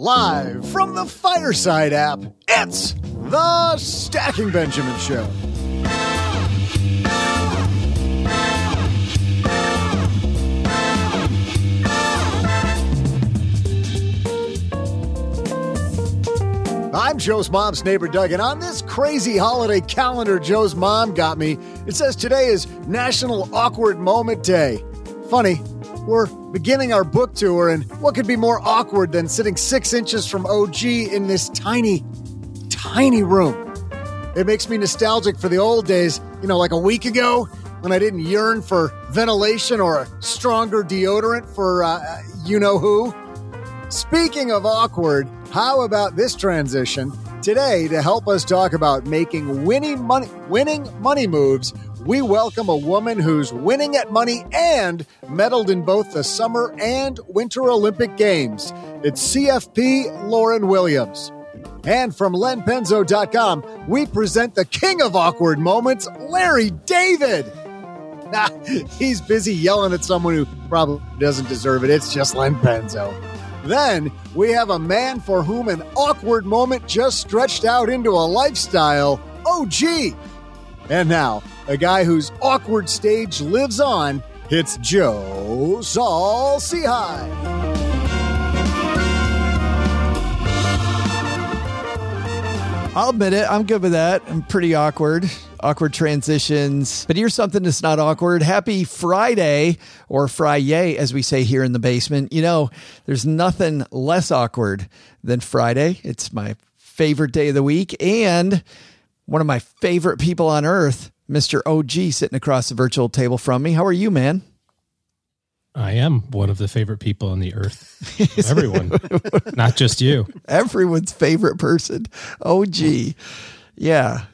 Live from the Fireside app, it's the Stacking Benjamin Show. I'm Joe's mom's neighbor, Doug, and on this crazy holiday calendar Joe's mom got me, it says today is National Awkward Moment Day. Funny, we're beginning our book tour, and what could be more awkward than sitting six inches from OG in this tiny, tiny room? It makes me nostalgic for the old days, you know, like a week ago when I didn't yearn for ventilation or a stronger deodorant for uh, you know who. Speaking of awkward, how about this transition? Today, to help us talk about making winning money, winning money moves, we welcome a woman who's winning at money and medaled in both the Summer and Winter Olympic Games. It's CFP Lauryn Williams. And from lenpenzo.com, we present the king of awkward moments, Larry David. Nah, he's busy yelling at someone who probably doesn't deserve it. It's just Len Penzo. Then we have a man for whom an awkward moment just stretched out into a lifestyle. Oh, gee. And now, a guy whose awkward stage lives on. It's Joe Saul-Sehy. I'll admit it. I'm good with that. I'm pretty awkward. Awkward transitions. But here's something that's not awkward. Happy Friday or Friday, as we say here in the basement. You know, there's nothing less awkward than Friday. It's my favorite day of the week and one of my favorite people on earth, Mr. OG, sitting across the virtual table from me. How are you, man? I am one of the favorite people on the earth. Everyone, not just you. Everyone's favorite person. OG. Yeah.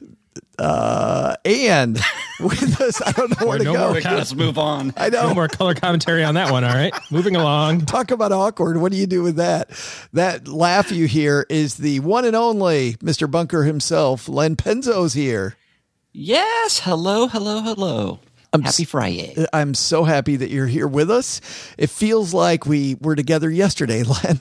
Uh, and with us, I don't know where to no go. more color- Let's move on. I know. No more color commentary on that one. All right, moving along. Talk about awkward. What do you do with that? That laugh you hear is the one and only Mr. Bunker himself. Len Penzo's here. Yes. Hello, hello, hello. Happy Friday. I'm so happy that you're here with us. It feels like we were together yesterday, Len.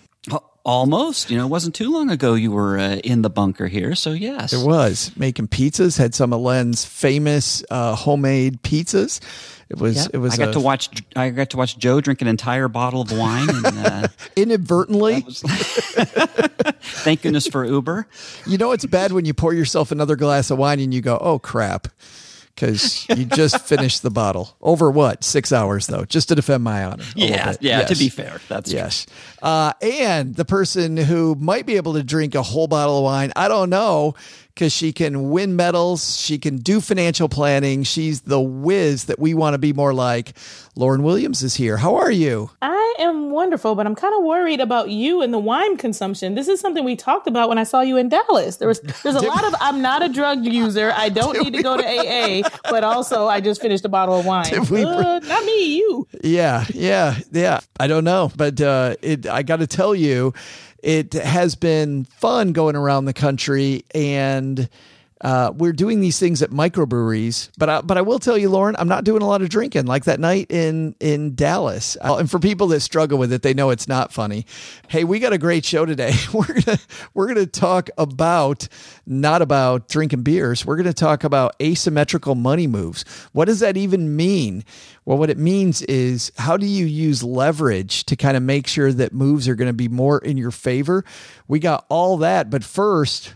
Almost. You know, it wasn't too long ago you were uh, in the bunker here. So, yes. It was making pizzas. Had some of Len's famous uh, homemade pizzas. It was. Yep. It was. I got a- to watch. I got to watch Joe drink an entire bottle of wine. And, uh, inadvertently. was- thank goodness for Uber. You know, it's bad when you pour yourself another glass of wine and you go, "Oh crap." Because you just finished the bottle over what six hours though, just to defend my honor. Yeah, yeah. To be fair, that's. Yes. Uh, and the person who might be able to drink a whole bottle of wine, I don't know, because she can win medals. She can do financial planning. She's the whiz that we want to be more like. Lauryn Williams is here. How are you? I am wonderful, but I'm kind of worried about you and the wine consumption. This is something we talked about when I saw you in Dallas. There was there's a lot of I'm not a drug user. I don't need to go to AA, but also I just finished a bottle of wine. We- Uh, not me, you. Yeah, yeah, yeah. I don't know, but uh, it. I got to tell you, it has been fun going around the country and Uh, we're doing these things at microbreweries, but I, but I will tell you, Lauryn, I'm not doing a lot of drinking like that night in in Dallas. Uh, and for people that struggle with it, they know it's not funny. Hey, we got a great show today. We're gonna we're gonna talk about not about drinking beers. We're gonna talk about asymmetrical money moves. What does that even mean? Well, what it means is how do you use leverage to kind of make sure that moves are going to be more in your favor? We got all that, but first,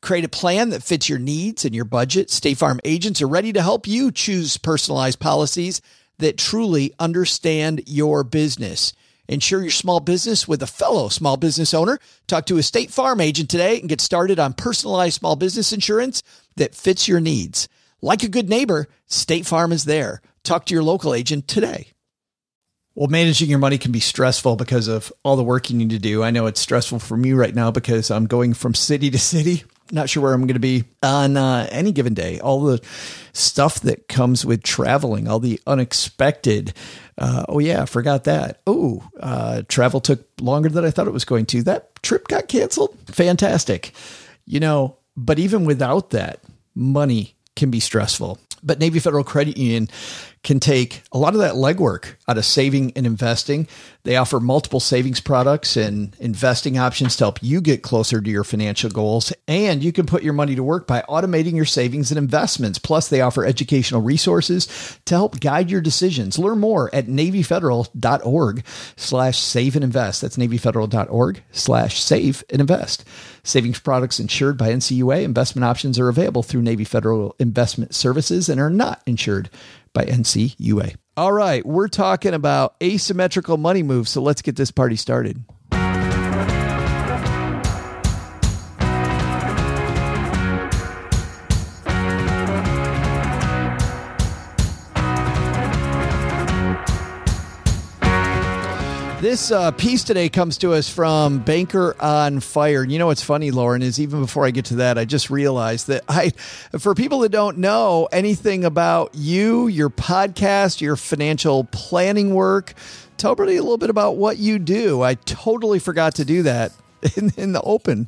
Create a plan that fits your needs and your budget. State Farm agents are ready to help you choose personalized policies that truly understand your business. Insure your small business with a fellow small business owner. Talk to a State Farm agent today and get started on personalized small business insurance that fits your needs. Like a good neighbor, State Farm is there. Talk to your local agent today. Well, managing your money can be stressful because of all the work you need to do. I know it's stressful for me right now because I'm going from city to city. Not sure where I'm going to be on uh, any given day. All the stuff that comes with traveling, all the unexpected uh, oh yeah, forgot that. Oh, uh, travel took longer than I thought it was going to. That trip got canceled. Fantastic. You know, but even without that, money can be stressful. But Navy Federal Credit Union can take a lot of that legwork out of saving and investing. They offer multiple savings products and investing options to help you get closer to your financial goals. And you can put your money to work by automating your savings and investments. Plus, they offer educational resources to help guide your decisions. Learn more at NavyFederal.org slash save and invest. That's NavyFederal.org slash save and invest. Savings products insured by NCUA. Investment options are available through Navy Federal Investment Services and are not insured by NCUA. All right, we're talking about asymmetrical money moves, so let's get this party started. This uh, piece today comes to us from Banker on Fire. You know what's funny, Lauryn, is even before I get to that, I just realized that I, for people that don't know anything about you, your podcast, your financial planning work, tell everybody a little bit about what you do. I totally forgot to do that in, in the open.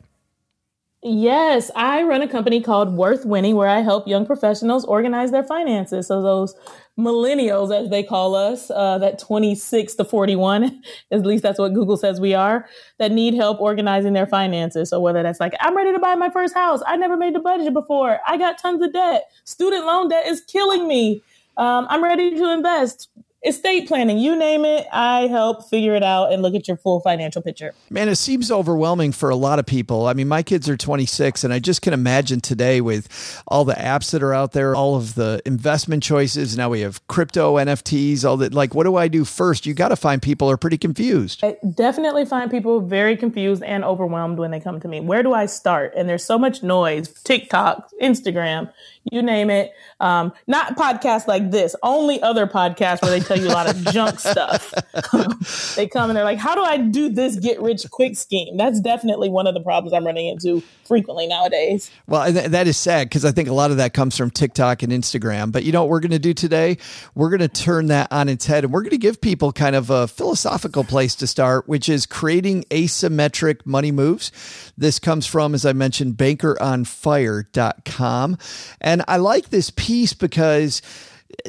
Yes, I run a company called Worth Winning where I help young professionals organize their finances. So those millennials, as they call us, uh, that 26 to 41, at least that's what Google says we are, that need help organizing their finances. So whether that's like, I'm ready to buy my first house. I never made the budget before. I got tons of debt. Student loan debt is killing me. Um, I'm ready to invest estate planning, you name it, I help figure it out and look at your full financial picture. Man, it seems overwhelming for a lot of people. I mean, my kids are 26, and I just can imagine today with all the apps that are out there, all of the investment choices. Now we have crypto, NFTs, all that. Like, what do I do first? You got to find people are pretty confused. I definitely find people very confused and overwhelmed when they come to me. Where do I start? And there's so much noise TikTok, Instagram, you name it. Um, not podcasts like this, only other podcasts where they tell you a lot of junk stuff. they come and they're like, how do I do this get rich quick scheme? That's definitely one of the problems I'm running into frequently nowadays. Well, that is sad because I think a lot of that comes from TikTok and Instagram. But you know what we're going to do today? We're going to turn that on its head and we're going to give people kind of a philosophical place to start, which is creating asymmetric money moves. This comes from, as I mentioned, bankeronfire.com. And I like this piece because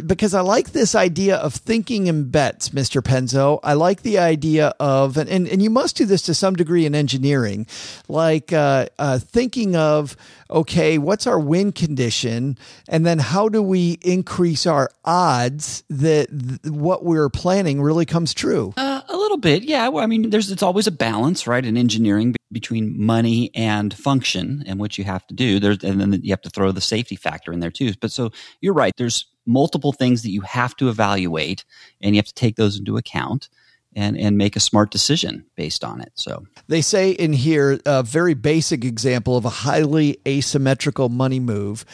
because I like this idea of thinking in bets, Mr. Penzo. I like the idea of, and, and, and you must do this to some degree in engineering, like uh, uh, thinking of, okay, what's our win condition? And then how do we increase our odds that th- what we're planning really comes true? Uh, a little bit, yeah. Well, I mean, there's it's always a balance, right, in engineering between money and function and what you have to do. There's, and then you have to throw the safety factor in there too. But so you're right. There's multiple things that you have to evaluate and you have to take those into account and and make a smart decision based on it. So they say in here a very basic example of a highly asymmetrical money move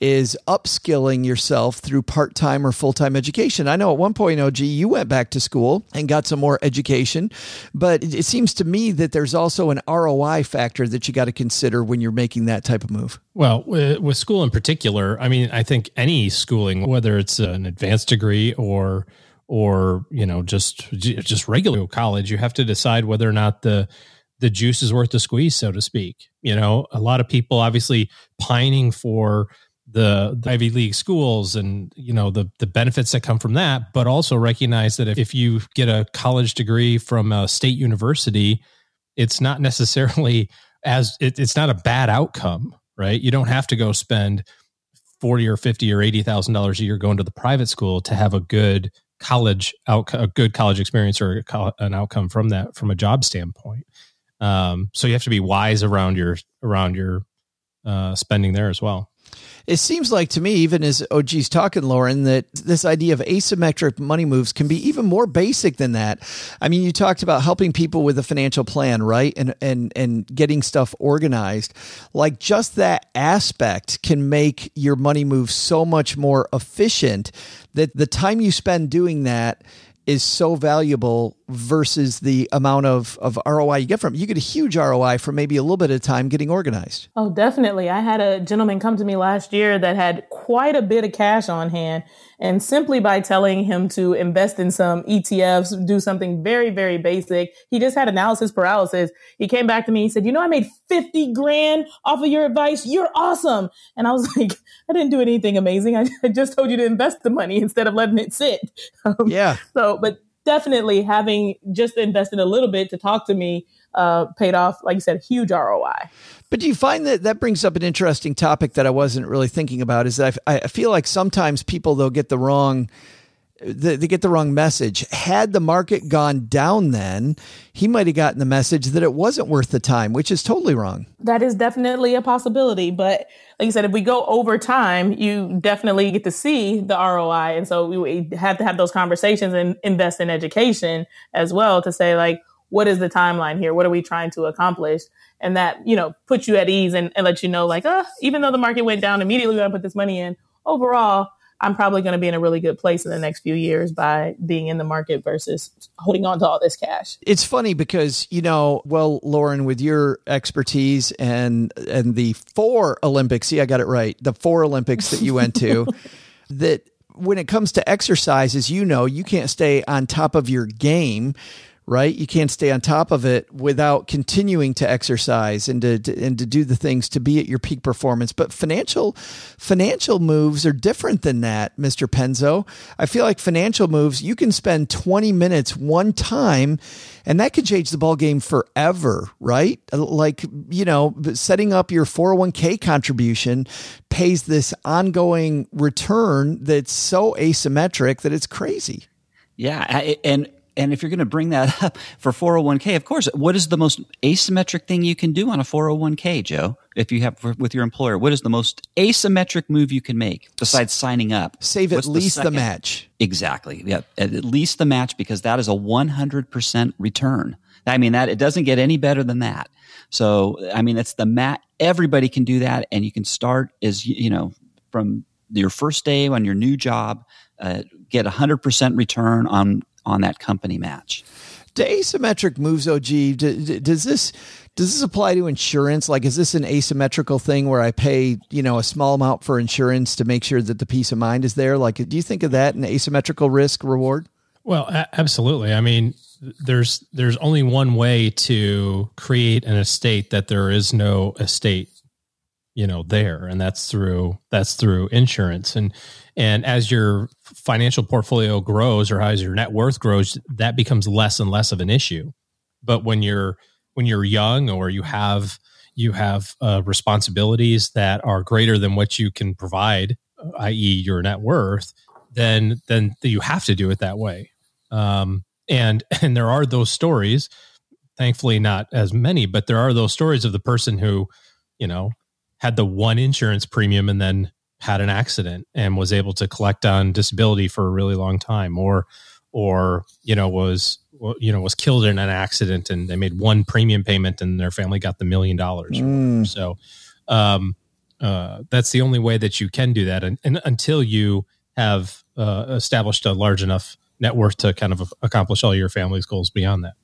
is upskilling yourself through part time or full time education. I know at one point, OG, you went back to school and got some more education, but it seems to me that there's also an ROI factor that you got to consider when you're making that type of move. Well, with school in particular, I mean, I think any schooling, whether it's an advanced degree or or you know just just regular college, you have to decide whether or not the the juice is worth the squeeze, so to speak. You know, a lot of people obviously pining for the, the, Ivy League schools and you know the the benefits that come from that, but also recognize that if, if you get a college degree from a state university, it's not necessarily as it, it's not a bad outcome, right? You don't have to go spend forty or fifty or eighty thousand dollars a year going to the private school to have a good college outcome, a good college experience or an outcome from that from a job standpoint. Um, so you have to be wise around your around your uh, spending there as well. It seems like to me, even as OG's talking, Lauryn, that this idea of asymmetric money moves can be even more basic than that. I mean, you talked about helping people with a financial plan, right? And and and getting stuff organized. Like just that aspect can make your money move so much more efficient that the time you spend doing that is so valuable versus the amount of, of ROI you get from it. You get a huge ROI for maybe a little bit of time getting organized. Oh, definitely. I had a gentleman come to me last year that had quite a bit of cash on hand. And simply by telling him to invest in some ETFs, do something very, very basic, he just had analysis paralysis. He came back to me. He said, you know, I made 50 grand off of your advice. You're awesome. And I was like, I didn't do anything amazing. I, just told you to invest the money instead of letting it sit. Um, yeah. So, but definitely having just invested a little bit to talk to me uh, paid off, like you said, huge ROI. But do you find that that brings up an interesting topic that I wasn't really thinking about? Is that I, I feel like sometimes people they'll get the wrong they, get the wrong message. Had the market gone down, then he might have gotten the message that it wasn't worth the time, which is totally wrong. That is definitely a possibility, but like you said, if we go over time, you definitely get to see the ROI. And so we have to have those conversations and invest in education as well to say, like, what is the timeline here? What are we trying to accomplish? And that, you know, puts you at ease and, and let you know, like, uh, even though the market went down immediately when I put this money in, overall, I'm probably going to be in a really good place in the next few years by being in the market versus holding on to all this cash. It's funny because, you know, well, Lauryn, with your expertise and and the four Olympics, see, I got it right. The four Olympics that you went to, that when it comes to exercise, as you know, you can't stay on top of your game right? You can't stay on top of it without continuing to exercise and to, to, and to do the things to be at your peak performance. But financial financial moves are different than that, Mr. Penzo. I feel like financial moves you can spend 20 minutes one time and that could change the ball game forever, right? Like, you know, setting up your 401k contribution pays this ongoing return that's so asymmetric that it's crazy. Yeah, and and if you're going to bring that up for 401k, of course, what is the most asymmetric thing you can do on a 401k, Joe? If you have with your employer, what is the most asymmetric move you can make besides signing up? Save What's at least the, the, match. Exactly. Yeah, at least the match because that is a 100% return. I mean that it doesn't get any better than that. So, I mean, it's the mat. Everybody can do that, and you can start as you know from your first day on your new job. Uh, get a hundred percent return on on that company match. Do asymmetric moves, OG, does this does this apply to insurance? Like, is this an asymmetrical thing where I pay, you know, a small amount for insurance to make sure that the peace of mind is there? Like, do you think of that an asymmetrical risk reward? Well, a- absolutely. I mean, there's there's only one way to create an estate that there is no estate, you know, there, and that's through that's through insurance. And and as your financial portfolio grows or as your net worth grows, that becomes less and less of an issue. But when you're when you're young or you have you have uh, responsibilities that are greater than what you can provide, i.e., your net worth, then then you have to do it that way. Um, and and there are those stories. Thankfully, not as many, but there are those stories of the person who, you know, had the one insurance premium and then had an accident and was able to collect on disability for a really long time or or you know was you know was killed in an accident and they made one premium payment and their family got the million dollars mm. so um uh, that's the only way that you can do that, and, and until you have uh, established a large enough net worth to kind of accomplish all your family's goals beyond that.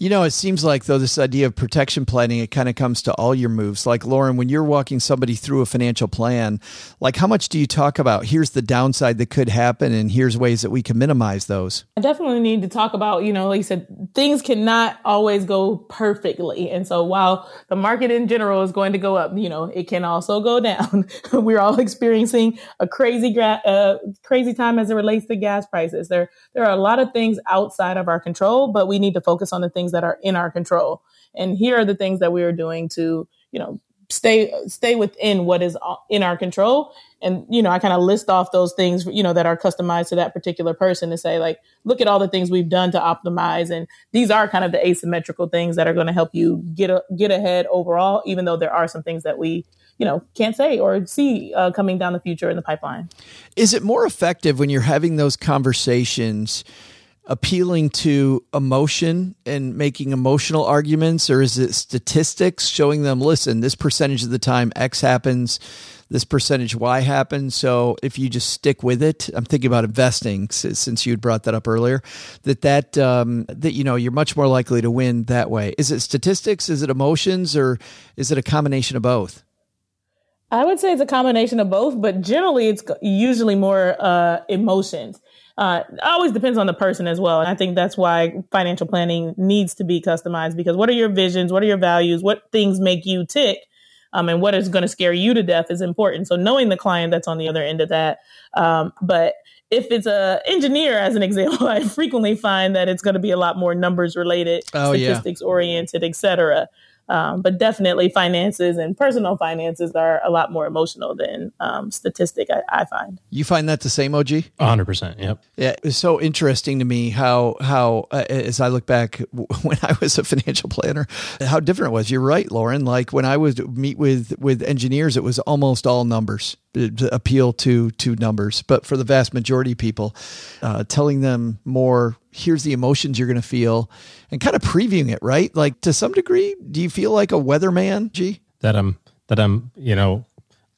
You know, it seems like though this idea of protection planning, it kind of comes to all your moves. Like Lauren, when you're walking somebody through a financial plan, like how much do you talk about here's the downside that could happen and here's ways that we can minimize those? I definitely need to talk about, you know, like you said, things cannot always go perfectly. And so while the market in general is going to go up, you know, it can also go down. We're all experiencing a crazy, gra- uh, crazy time as it relates to gas prices. There, there are a lot of things outside of our control, but we need to focus on the things that are in our control. And here are the things that we are doing to, you know, stay stay within what is in our control. And you know i kind of list off those things you know that are customized to that particular person to say like look at all the things we've done to optimize. And these are kind of the asymmetrical things that are going to help you get a, get ahead overall even though there are some things that we you know can't say or see uh, coming down the future in the pipeline. Is it more effective when you're having those conversations appealing to emotion and making emotional arguments or is it statistics showing them listen this percentage of the time x happens this percentage y happens? So if you just stick with it i'm thinking about investing since you brought that up earlier that that um, that you know you're much more likely to win that way. Is it statistics? Is it emotions? Or is it a combination of both? I would say it's a combination of both, but generally it's usually more uh, emotions uh, it always depends on the person as well. And I think that's why financial planning needs to be customized because what are your visions? What are your values? What things make you tick? Um, and what is going to scare you to death is important. So knowing the client that's on the other end of that. Um, but if it's a engineer, as an example, I frequently find that it's going to be a lot more numbers related, oh, statistics yeah. oriented, et cetera. Um, but definitely finances and personal finances are a lot more emotional than um, statistic, I, I, find. You find that the same, OG? 100%. Yep. Yeah. it's so interesting to me how, how uh, as I look back when I was a financial planner, how different it was. You're right, Lauryn. Like when I would meet with, with engineers, it was almost all numbers appeal to to numbers. But for the vast majority of people uh, telling them more here's the emotions you're going to feel and kind of previewing it right? Like to some degree do you feel like a weatherman g? That i'm that i'm you know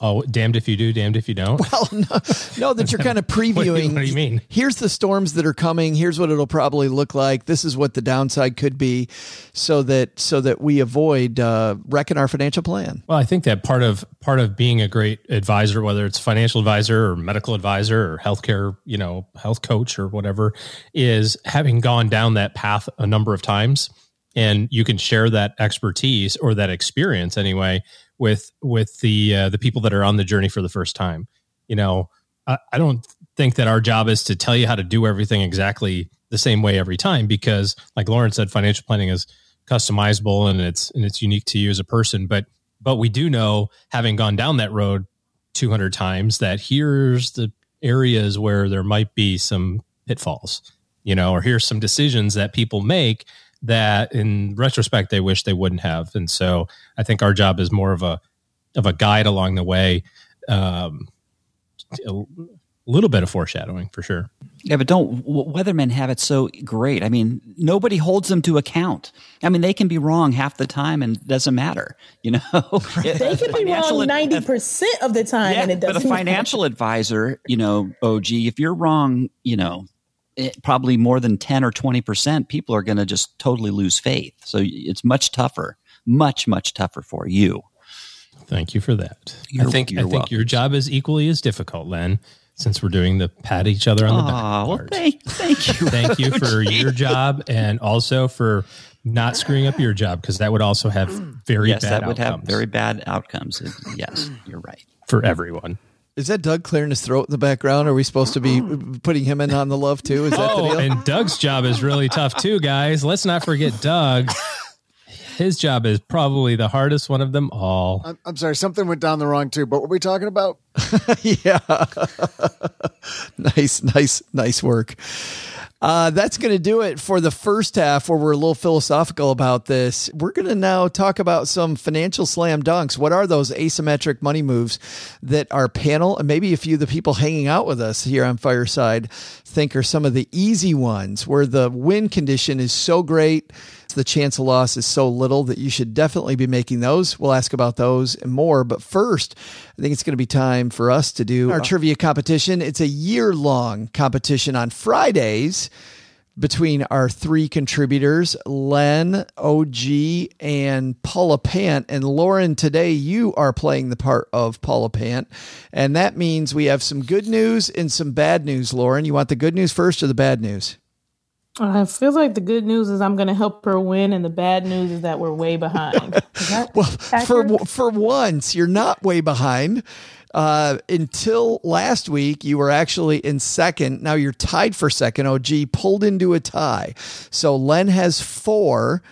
Oh, damned if you do, damned if you don't. Well, no, no that you're kind of previewing. what, do you, what, do you, mean? Here's the storms that are coming. Here's what it'll probably look like. This is what the downside could be, so that so that we avoid uh, wrecking our financial plan. Well, I think that part of part of being a great advisor, whether it's financial advisor or medical advisor or healthcare, you know, health coach or whatever, is having gone down that path a number of times, and you can share that expertise or that experience anyway with with the uh, the people that are on the journey for the first time. You know, I, I don't think that our job is to tell you how to do everything exactly the same way every time because, like Lauryn said, financial planning is customizable and it's and it's unique to you as a person. But but we do know, having gone down that road 200 times, that here's the areas where there might be some pitfalls, you know, or here's some decisions that people make that in retrospect they wish they wouldn't have. And so I think our job is more of a of a guide along the way. Um, a little bit of foreshadowing for sure. Yeah, but don't weathermen have it so great? I mean, nobody holds them to account. I mean, they can be wrong half the time and it doesn't matter. You know, they can be wrong ninety percent of the time, yeah, and it doesn't. Matter. But a financial matter. advisor, you know, OG, if you're wrong, you know, it, probably more than 10 or 20%, people are going to just totally lose faith. So it's much tougher, much, much tougher for you. Thank you for that. You're, I think I think welcome. your job is equally as difficult, Len, since we're doing the pat each other on the back. Oh, well, thank, thank you. thank you for your job and also for not screwing up your job because that would also have very yes, bad that would have very bad outcomes. Yes, you're right. For everyone. Is that Doug clearing his throat in the background? Are we supposed to be mm. putting him in on the love too? Is that oh, the deal? And Doug's job is really tough too, guys. Let's not forget Doug. His job is probably the hardest one of them all. I'm, I'm sorry, something went down the wrong too. But what were we talking about? yeah. nice, nice, nice work. Uh, that's going to do it for the first half where we're a little philosophical about this. We're going to now talk about some financial slam dunks. What are those asymmetric money moves that our panel and maybe a few of the people hanging out with us here on Fireside think are some of the easy ones where the win condition is so great The chance of loss is so little that you should definitely be making those. We'll ask about those and more. But first, I think it's going to be time for us to do our trivia competition. It's a year long competition on Fridays between our three contributors, Len, OG, and Paula Pant. And Lauryn, today you are playing the part of Paula Pant. And that means we have some good news and some bad news, Lauryn. You want the good news first or the bad news? I feel like the good news is I'm going to help her win, and the bad news is that we're way behind. well, for for once, you're not way behind. Uh, until last week, you were actually in second. Now you're tied for second. OG pulled into a tie. So Len has four,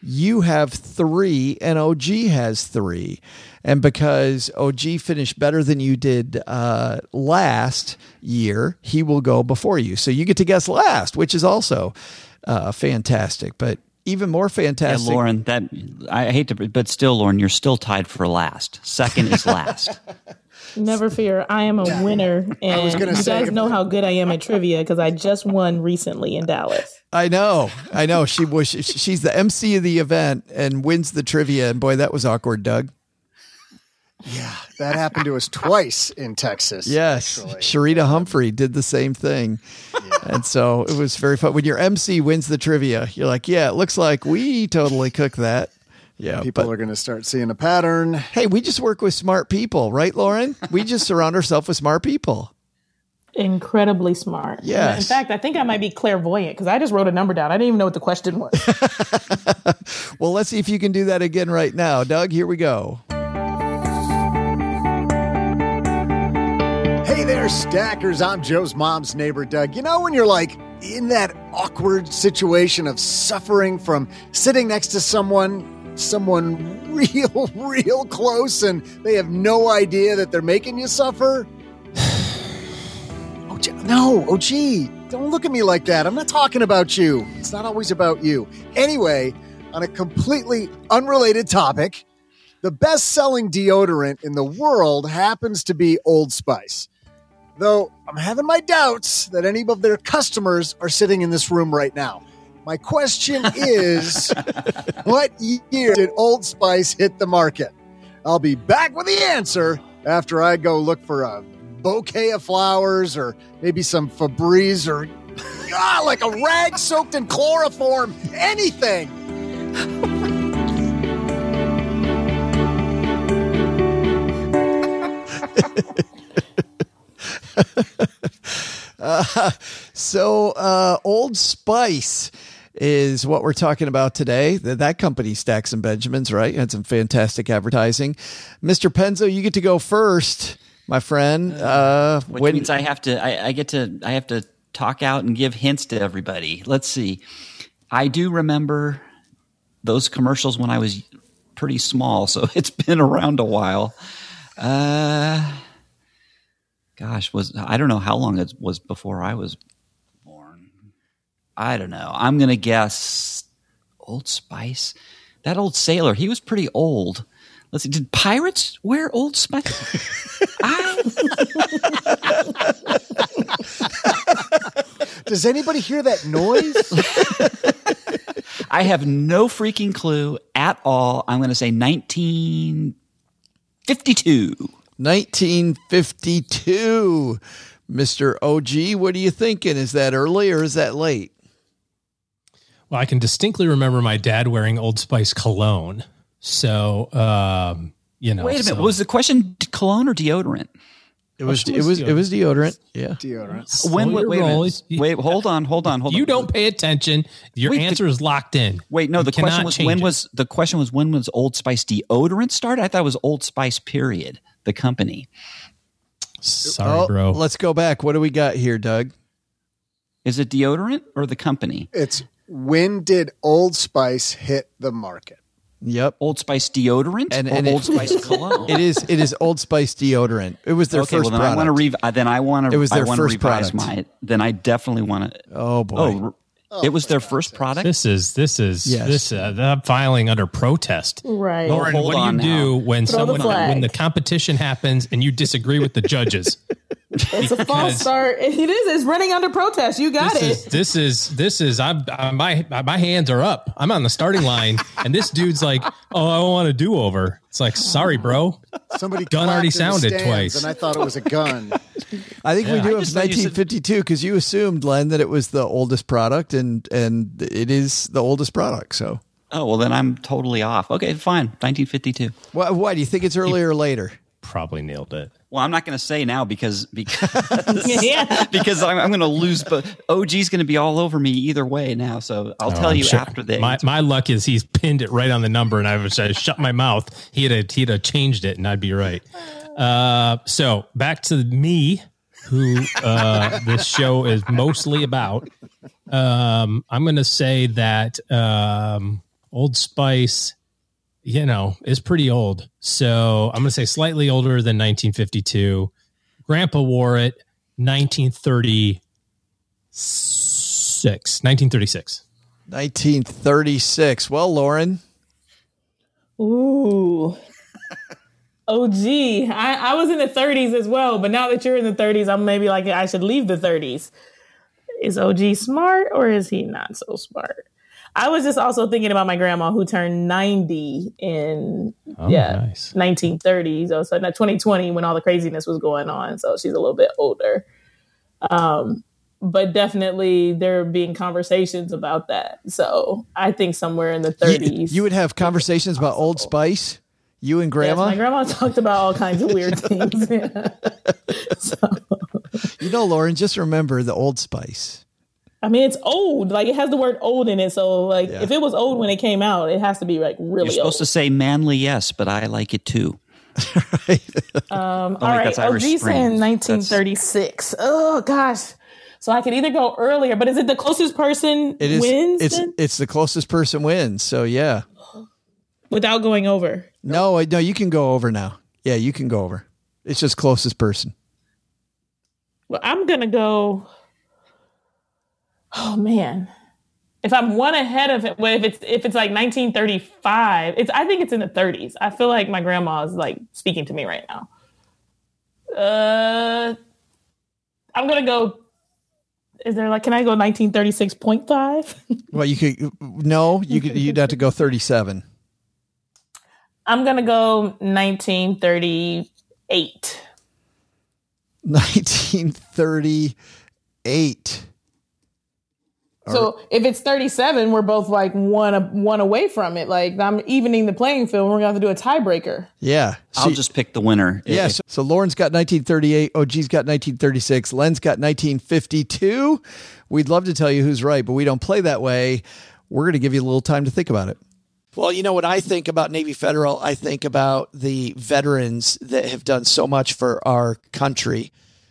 you have three, and OG has three. And because OG finished better than you did uh, last year, he will go before you. So you get to guess last, which is also uh, fantastic. But even more fantastic. Yeah, Lauryn, that I hate to, but still, Lauryn, you're still tied for last. Second is last. Never fear, I am a winner, and you say, guys know how good I am at trivia because I just won recently in Dallas. I know, I know. She was she's the MC of the event and wins the trivia, and boy, that was awkward, Doug. Yeah, that happened to us twice in Texas. Yes, actually. Sharita Humphrey did the same thing, yeah. and so it was very fun. When your MC wins the trivia, you're like, "Yeah, it looks like we totally cooked that." Yeah, people but, are going to start seeing a pattern. Hey, we just work with smart people, right, Lauryn? we just surround ourselves with smart people. Incredibly smart. Yes. In fact, I think I might be clairvoyant because I just wrote a number down. I didn't even know what the question was. well, let's see if you can do that again right now. Doug, here we go. There, stackers. I'm Joe's mom's neighbor, Doug. You know, when you're like in that awkward situation of suffering from sitting next to someone someone real, real close and they have no idea that they're making you suffer? oh, no, oh, gee, don't look at me like that. I'm not talking about you. It's not always about you. Anyway, on a completely unrelated topic, the best selling deodorant in the world happens to be Old Spice. Though I'm having my doubts that any of their customers are sitting in this room right now. My question is what year did Old Spice hit the market? I'll be back with the answer after I go look for a bouquet of flowers or maybe some Febreze or ah, like a rag soaked in chloroform, anything. uh, so, uh, Old Spice is what we're talking about today. That, that company, Stacks and Benjamins, right? Had some fantastic advertising. Mr. Penzo, you get to go first, my friend. Uh, Which when, means I have to, I, I get to, I have to talk out and give hints to everybody. Let's see. I do remember those commercials when I was pretty small, so it's been around a while. Uh, gosh, was I don't know how long it was before I was born. I don't know. I'm going to guess Old Spice. That old sailor, he was pretty old. Let's see. Did pirates wear Old Spice? I... Does anybody hear that noise? I have no freaking clue at all. I'm going to say 1952. 1952. Mr. OG, what are you thinking? Is that early or is that late? Well, I can distinctly remember my dad wearing Old Spice cologne. So, um, you know. Wait a minute. So. Was the question cologne or deodorant? It was, it was, it was deodorant. Yeah. Deodorant. When, wait, wait, wait, hold on, hold on, hold you on. You don't pay attention. Your wait, answer the, is locked in. Wait, no, the question was when it. was the question was when was Old Spice deodorant started? I thought it was Old Spice period, the company. Sorry, oh, bro. Let's go back. What do we got here, Doug? Is it deodorant or the company? It's when did Old Spice hit the market? Yep. Old Spice deodorant and, and Old it, Spice cologne. It is it is Old Spice deodorant. It was their okay, first well, then product. I want to rev- uh, then I want to It was their first revise product. My, then I definitely want to Oh boy. Oh, oh it was their first product. This is this is yes. this uh, I'm filing under protest. Right. Lauren, what do you do when Throw someone when the competition happens and you disagree with the judges? It's a false start. It is. It's running under protest. You got this it. Is, this is this is I'm, i my my hands are up. I'm on the starting line, and this dude's like, "Oh, I want a do over." It's like, sorry, bro. Somebody gun already sounded twice, and I thought it was a gun. I think we do have just thought you said- 1952 because you assumed, Len, that it was the oldest product, and and it is the oldest product. So, Oh well, then I'm totally off. Okay, fine. 1952. why, why do you think it's earlier or later? probably nailed it. Well, I'm not going to say now because because Yeah. because I'm, I'm going to lose. But OG's going to be all over me either way now. So I'll Oh, tell I'm you sure- after the My answer. my luck is he's pinned it right on the number, and I was I shut my mouth. He'd have, he'd have changed it, and I'd be right. Uh, so back to me, who uh, this show is mostly about. Um, I'm going to say that um, Old Spice, you know, is pretty old. So I'm going to say slightly older than 1952. Grandpa wore it 1936. 1936. 1936. Well, Lauryn, Ooh. Oh, OG. I, I was in the 30s as well, but now that you're in the 30s, I'm maybe like I should leave the 30s. Is OG smart or is he not so smart? I was just also thinking about my grandma who turned 90 in Oh, yeah nice. 1930s. So, so not 2020 when all the craziness was going on. So she's a little bit older. Um, but definitely there being conversations about that. So I think somewhere in the 30s. you, you would have conversations about Old Spice. You and Yes, Grandma. my grandma talked about all kinds of weird things. Yeah. So, you know, Lauryn, just remember the Old Spice. I mean, it's old. Like it has the word old in it. So, like, Yeah. if it was old when it came out, it has to be like really You're supposed old. to say manly yes, but I like it too. um, all right, that's OG saying That's- 1936. Oh gosh. So I could either go earlier, but is it the closest person It is. wins it's then? it's the closest person wins. So yeah. without going over? No, no, you can go over now. Yeah, you can go over. It's just closest person. Well, I'm gonna go. Oh man, if I'm one ahead of it, well, if it's if it's like 1935, it's I think it's in the 30s. I feel like my grandma is like speaking to me right now. Uh, I'm gonna go. Is there like? Can I go 1936.5? Well, you could no, you could you'd have to go 37. I'm gonna go 1938. 1938. So if it's 37, we're both like one one away from it. Like I'm evening the playing field. We're gonna have to do a tiebreaker. Yeah. I'll So- just pick the winner. Yeah, so, so Lauryn's got 1938, OG's got 1936, Len's got 1952. We'd love to tell you who's right, but we don't play that way. We're going to give you a little time to think about it. Well, you know, what I think about Navy Federal, I think about the veterans that have done so much for our country.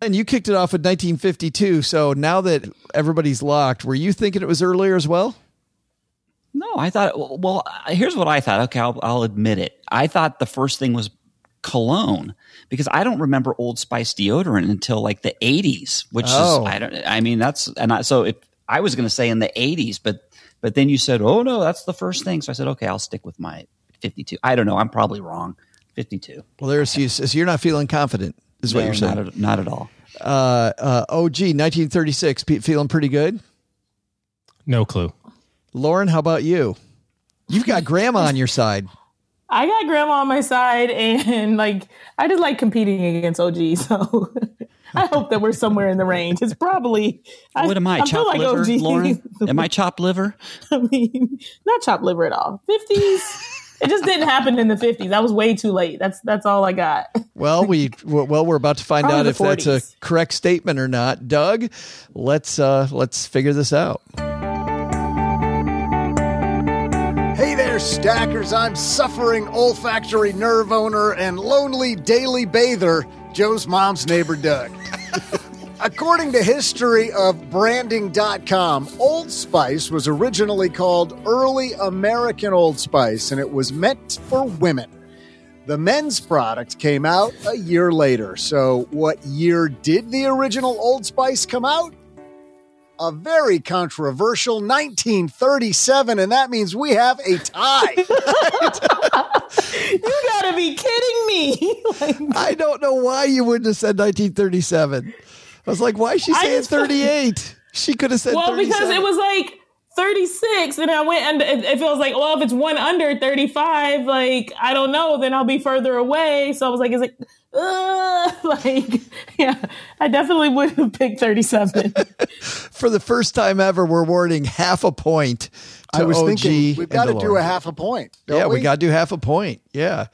And you kicked it off in 1952. So now that everybody's locked, were you thinking it was earlier as well? No, I thought. Well, here's what I thought. Okay, I'll, I'll admit it. I thought the first thing was cologne because I don't remember Old Spice deodorant until like the 80s, which oh. is I don't. I mean, that's and I, so if I was going to say in the 80s, but but then you said, oh no, that's the first thing. So I said, okay, I'll stick with my 52. I don't know. I'm probably wrong. 52. Well, there's you. So you're not feeling confident, is no, what you're saying? Not at, not at all. Uh, uh, OG 1936, feeling pretty good. No clue. Lauryn, how about you? You've got grandma on your side. I got grandma on my side, and like I just like competing against OG. So I hope that we're somewhere in the range. It's probably what am I? I chopped like liver, OG. Lauryn? Am I chopped liver? I mean, not chopped liver at all. Fifties. It just didn't happen in the 50s. That was way too late. That's that's all I got. well, we well we're about to find Probably out if 40s. that's a correct statement or not. Doug, let's uh let's figure this out. Hey there, stackers. I'm suffering olfactory nerve owner and lonely daily bather, Joe's mom's neighbor Doug. According to history of branding.com, Old Spice was originally called Early American Old Spice and it was meant for women. The men's product came out a year later. So, what year did the original Old Spice come out? A very controversial 1937, and that means we have a tie. you gotta be kidding me. like, I don't know why you wouldn't have said 1937. I was like, why is she saying 38? She could have said Well, because it was like 36 and I went and it feels like, well, if it's one under 35, like, I don't know, then I'll be further away. So I was like, is it, uh, like, yeah, I definitely would have picked 37. For the first time ever, we're awarding half a point I was OG thinking we've got to do a half a point. Yeah, we, we got to do half a point. Yeah.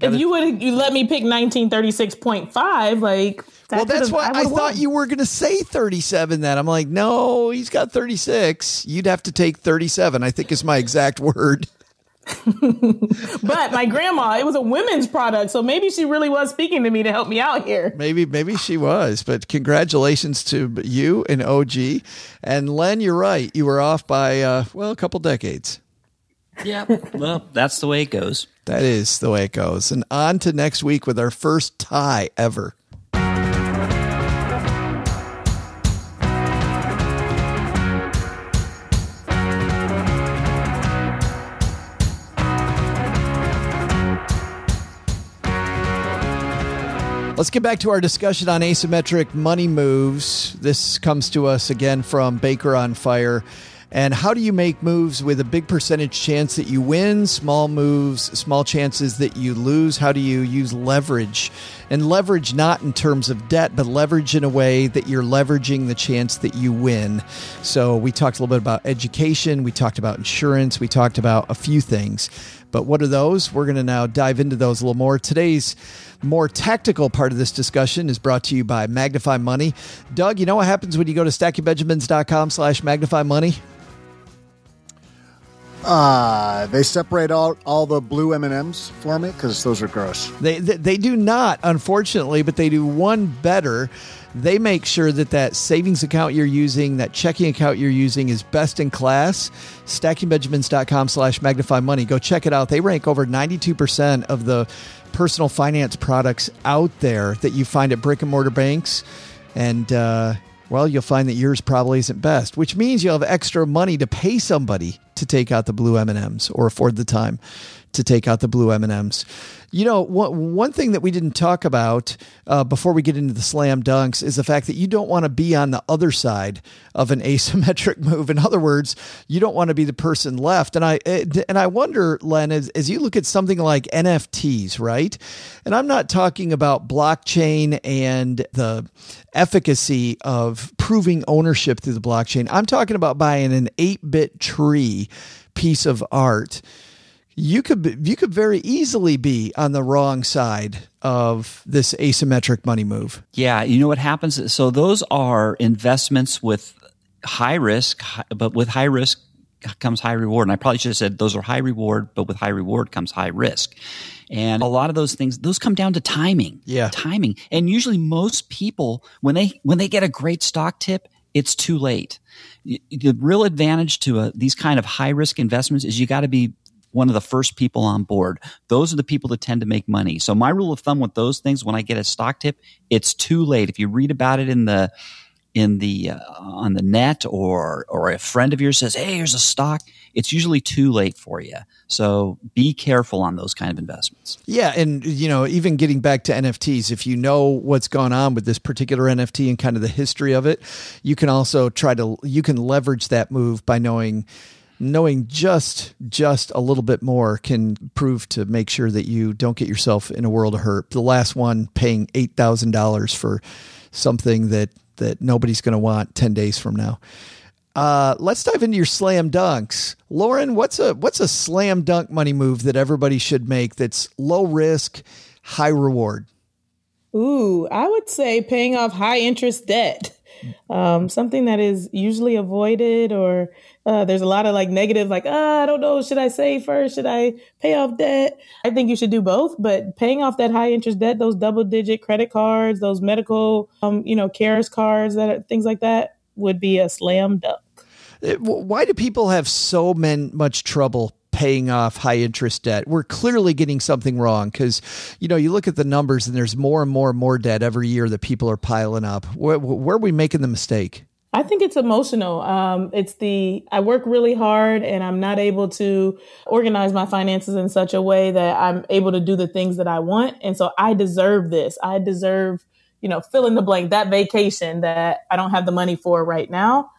If you would you let me pick 1936.5, like that well, that's why I, I thought you were going to say 37. Then I'm like, no, he's got 36. You'd have to take 37. I think is my exact word. but my grandma, it was a women's product, so maybe she really was speaking to me to help me out here. Maybe, maybe she was. But congratulations to you and OG and Len. You're right. You were off by uh, well a couple decades. Yeah. Well, that's the way it goes. That is the way it goes. And on to next week with our first tie ever. Let's get back to our discussion on asymmetric money moves. This comes to us again from Baker on Fire. And how do you make moves with a big percentage chance that you win, small moves, small chances that you lose? How do you use leverage? And leverage not in terms of debt, but leverage in a way that you're leveraging the chance that you win. So we talked a little bit about education, we talked about insurance, we talked about a few things. But what are those? We're going to now dive into those a little more. Today's more tactical part of this discussion is brought to you by Magnify Money. Doug, you know what happens when you go to stackingbenjamins.com slash magnify money? Uh, they separate all, all the blue M&Ms for me because those are gross. They, they, they do not, unfortunately, but they do one better. They make sure that that savings account you're using, that checking account you're using is best in class. StackingBenjamins.com slash magnify money. Go check it out. They rank over 92% of the personal finance products out there that you find at brick and mortar banks. And, uh, well, you'll find that yours probably isn't best, which means you'll have extra money to pay somebody to take out the blue M&Ms or afford the time to take out the blue M&Ms. You know, one, thing that we didn't talk about uh, before we get into the slam dunks is the fact that you don't want to be on the other side of an asymmetric move. In other words, you don't want to be the person left. And I eh, and I wonder, Len, as, as you look at something like NFTs, right? And I'm not talking about blockchain and the efficacy of proving ownership through the blockchain. I'm talking about buying an 8 bit tree piece of art you could you could very easily be on the wrong side of this asymmetric money move. Yeah, you know what happens? So those are investments with high risk, but with high risk comes high reward. And I probably should have said those are high reward, but with high reward comes high risk. And a lot of those things, those come down to timing. Yeah. Timing. And usually most people, when they, when they get a great stock tip, it's too late. The real advantage to a, these kind of high risk investments is you got to be one of the first people on board. Those are the people that tend to make money. So my rule of thumb with those things, when I get a stock tip, it's too late. If you read about it in the, in the uh, on the net or or a friend of yours says, "Hey, here's a stock," it's usually too late for you. So be careful on those kind of investments. Yeah, and you know, even getting back to NFTs, if you know what's gone on with this particular NFT and kind of the history of it, you can also try to you can leverage that move by knowing knowing just just a little bit more can prove to make sure that you don't get yourself in a world of hurt. The last one paying $8,000 for something that that nobody's going to want 10 days from now. Uh, let's dive into your slam dunks. Lauryn, what's a what's a slam dunk money move that everybody should make that's low risk, high reward? Ooh, I would say paying off high interest debt. Um, something that is usually avoided or uh, there's a lot of like negative like ah, i don't know. Should i save first? Should i pay off debt? I think you should do both but paying off that high interest debt those double digit credit cards those medical um, you know cares cards that are, things like that would be a slam dunk. Uh, why do people have so man, much trouble paying off high interest debt. We're clearly getting something wrong because, you know, you look at the numbers and there's more and more and more debt every year that people are piling up. Where, where are we making the mistake? I think it's emotional. Um, it's the I work really hard and I'm not able to organize my finances in such a way that I'm able to do the things that I want. And so I deserve this. I deserve, you know, fill in the blank, that vacation that I don't have the money for right now.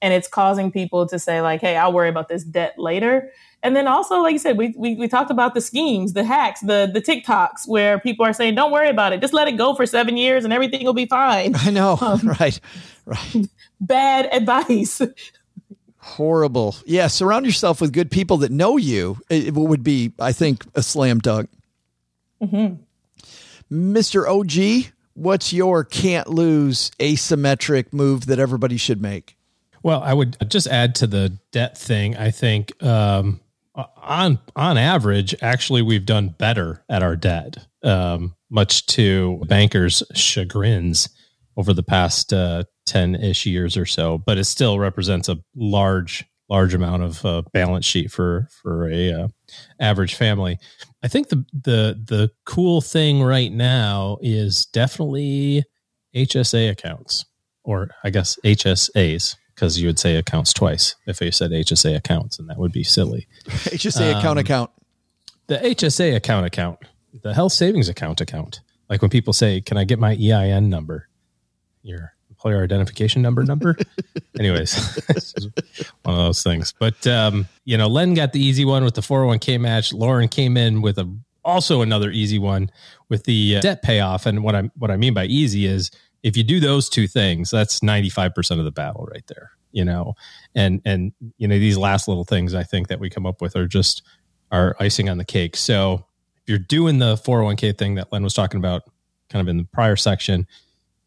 And it's causing people to say, like, hey, I'll worry about this debt later. And then also, like you said, we, we, we talked about the schemes, the hacks, the the TikToks where people are saying, "Don't worry about it, just let it go for seven years and everything will be fine." I know, um, right, right. Bad advice. Horrible. Yeah, surround yourself with good people that know you. It would be, I think, a slam dunk. Mm-hmm. Mr. OG, what's your can't lose asymmetric move that everybody should make? Well, I would just add to the debt thing. I think um, on on average, actually, we've done better at our debt, um, much to bankers' chagrins over the past ten uh, ish years or so. But it still represents a large large amount of uh, balance sheet for for a uh, average family. I think the the the cool thing right now is definitely HSA accounts, or I guess HSAs because you would say accounts twice if you said HSA accounts, and that would be silly. HSA um, account account. The HSA account account, the health savings account account. Like when people say, "Can I get my EIN number?" Your employer identification number number. Anyways, one of those things. But um, you know, Len got the easy one with the 401k match. Lauren came in with a also another easy one with the uh, debt payoff. And what I what I mean by easy is if you do those two things, that's 95% of the battle right there, you know? And, and, you know, these last little things I think that we come up with are just, are icing on the cake. So if you're doing the 401k thing that Len was talking about kind of in the prior section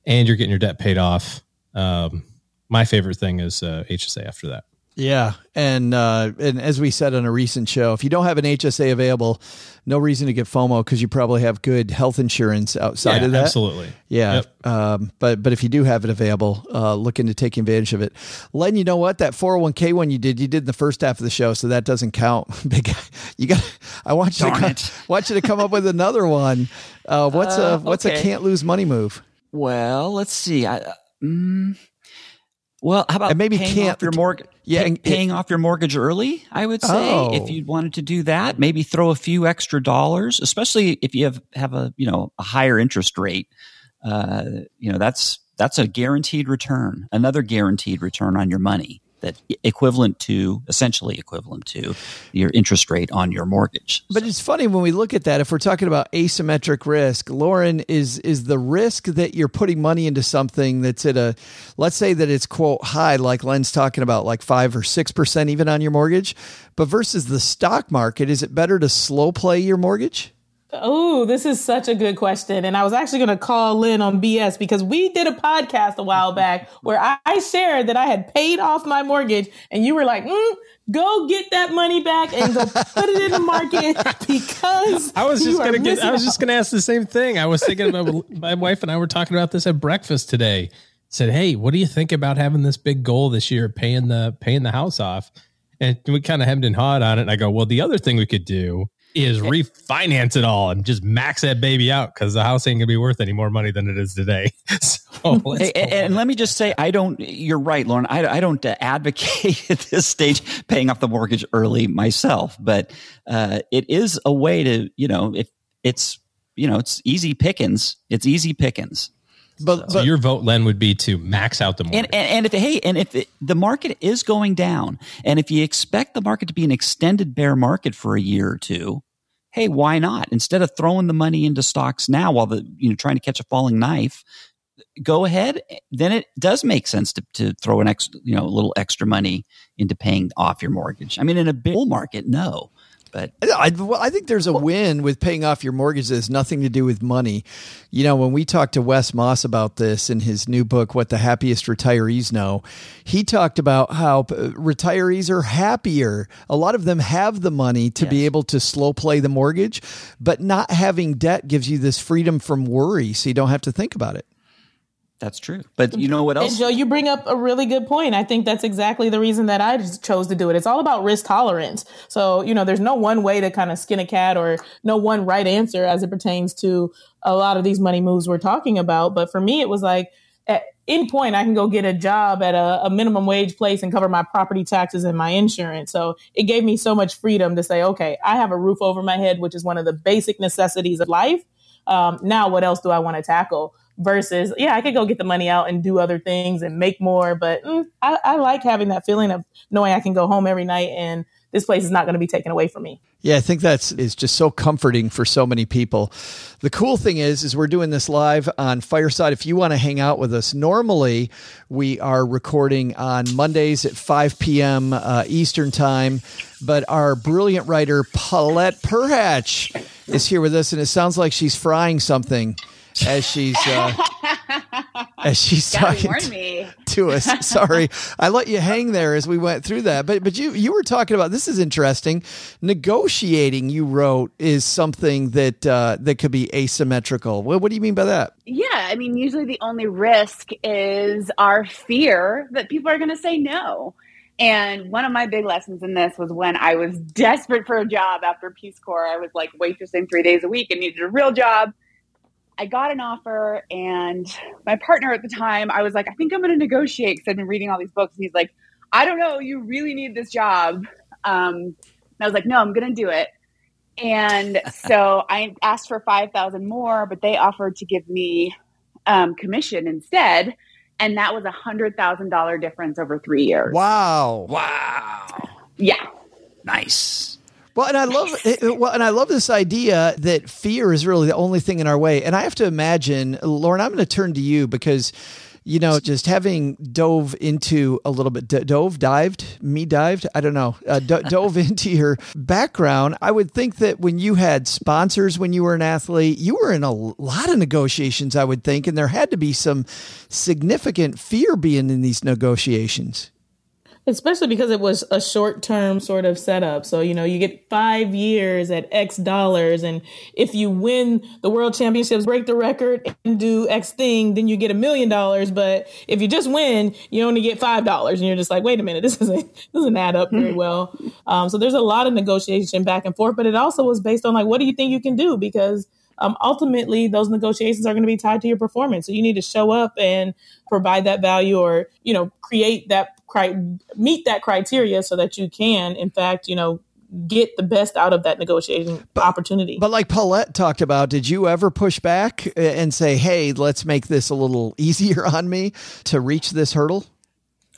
and you're getting your debt paid off, um, my favorite thing is uh, HSA after that. Yeah, and uh, and as we said on a recent show, if you don't have an HSA available, no reason to get FOMO because you probably have good health insurance outside yeah, of that. Absolutely. Yeah. Yep. Um, but but if you do have it available, uh, look into taking advantage of it. Len, you know what? That four hundred one k one you did, you did in the first half of the show, so that doesn't count. Big you got. I want you Darn to come, want you to come up with another one. Uh, what's a uh, what's okay. a can't lose money move? Well, let's see. I, mm, well, how about and maybe paying can't off your mortgage? Yeah, pay, paying off your mortgage early. I would say oh. if you wanted to do that, maybe throw a few extra dollars, especially if you have have a you know a higher interest rate. Uh, you know that's that's a guaranteed return, another guaranteed return on your money. That equivalent to essentially equivalent to your interest rate on your mortgage. But it's funny when we look at that if we're talking about asymmetric risk, Lauryn is is the risk that you're putting money into something that's at a let's say that it's quote high like Len's talking about like 5 or 6% even on your mortgage, but versus the stock market, is it better to slow play your mortgage? Oh, this is such a good question. And I was actually going to call Len on BS because we did a podcast a while back where I, shared that I had paid off my mortgage and you were like, mm, go get that money back and go put it in the market because I was just going to get, I was just going to ask the same thing. I was thinking about my wife and I were talking about this at breakfast today. Said, Hey, what do you think about having this big goal this year, paying the, paying the house off? And we kind of hemmed and hawed on it. And I go, well, the other thing we could do is refinance it all and just max that baby out because the house ain't gonna be worth any more money than it is today. so and, and, let me just say, I don't. You're right, Lauryn. I, I don't advocate at this stage paying off the mortgage early myself, but uh, it is a way to, you know, if it's you know, it's easy pickings. It's easy pickings. But, so your vote, Len, would be to max out the market. And, and, and if hey, and if it, the market is going down, and if you expect the market to be an extended bear market for a year or two, hey, why not? Instead of throwing the money into stocks now while the you know trying to catch a falling knife, go ahead. Then it does make sense to, to throw an extra, you know, a little extra money into paying off your mortgage. I mean, in a bull market, no. But I, I think there's a win with paying off your mortgage that has nothing to do with money. You know, when we talked to Wes Moss about this in his new book, What the Happiest Retirees Know, he talked about how retirees are happier. A lot of them have the money to yes. be able to slow play the mortgage, but not having debt gives you this freedom from worry so you don't have to think about it. That's true. But you know what else? And Joe, you bring up a really good point. I think that's exactly the reason that I chose to do it. It's all about risk tolerance. So, you know, there's no one way to kind of skin a cat or no one right answer as it pertains to a lot of these money moves we're talking about. But for me, it was like, at any point, I can go get a job at a, a minimum wage place and cover my property taxes and my insurance. So it gave me so much freedom to say, okay, I have a roof over my head, which is one of the basic necessities of life. Um, now, what else do I want to tackle? Versus yeah i could go get the money out and do other things and make more but mm, I, I, like having that feeling of knowing i can go home every night and this place is not going to be taken away from me. Yeah i think that's is just so comforting for so many people. The cool thing is is we're doing this live on fireside. If you want to hang out with us normally we are recording on mondays at 5 p.m uh, eastern time but our brilliant writer paulette perhatch is here with us and it sounds like she's frying something as she's uh, as she's talking to, to, us. Sorry, I let you hang there as we went through that. But but you you were talking about this is interesting. Negotiating, you wrote, is something that uh, that could be asymmetrical. What, what do you mean by that? Yeah, I mean usually the only risk is our fear that people are going to say no. And one of my big lessons in this was when I was desperate for a job after Peace Corps. I was like waitressing three days a week and needed a real job I got an offer, and my partner at the time, I was like, I think I'm going to negotiate because I've been reading all these books. And he's like, I don't know, you really need this job. Um, and I was like, no, I'm going to do it. And so I asked for 5,000 more, but they offered to give me um, commission instead. And that was a $100,000 difference over three years. Wow. Wow. Yeah. Nice. Well, and I love well, and I love this idea that fear is really the only thing in our way. And I have to imagine, Lauryn, I'm going to turn to you because you know, just having dove into a little bit, dove, dived, me dived, I don't know, uh, d- dove into your background, I would think that when you had sponsors when you were an athlete, you were in a lot of negotiations, I would think, and there had to be some significant fear being in these negotiations especially because it was a short term sort of setup. So, you know, you get five years at X dollars. And if you win the world championships, break the record and do X thing, then you get a million dollars. But if you just win, you only get $5. And you're just like, wait a minute, this isn't, this doesn't add up very well. Um, so there's a lot of negotiation back and forth, but it also was based on like, what do you think you can do? Because um, ultimately those negotiations are going to be tied to your performance. So you need to show up and provide that value or, you know, create that, meet that criteria so that you can, in fact, you know, get the best out of that negotiation but, opportunity. But like Paulette talked about, did you ever push back and say, hey, let's make this a little easier on me to reach this hurdle?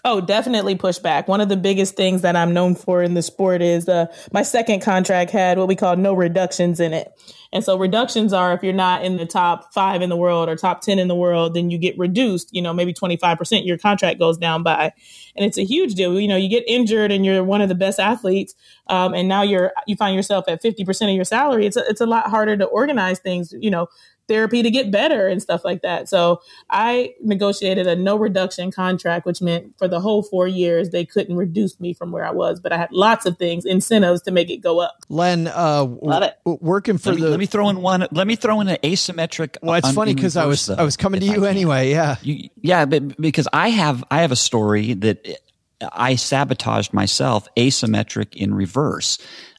Oh, definitely pushback. One of the biggest things that I'm known for in the sport is uh, my second contract had what we call no reductions in it. And so reductions are if you're not in the top five in the world or top 10 in the world, then you get reduced, you know, maybe 25% your contract goes down by. And it's a huge deal. You know, you get injured and you're one of the best athletes. Um, and now you're, you find yourself at 50% of your salary. It's a, it's a lot harder to organize things, you know, therapy to get better and stuff like that. So I negotiated a no reduction contract, which meant for the whole four years they couldn't reduce me from where I was, but I had lots of things, incentives to make it go up. Len, uh, Love it. working for let me, the. let me throw in one. Let me throw in an asymmetric. well, it's un- funny because I was though, I was coming to if I you anyway. Yeah. You, yeah, but because I have I have a story that I sabotaged myself asymmetric in reverse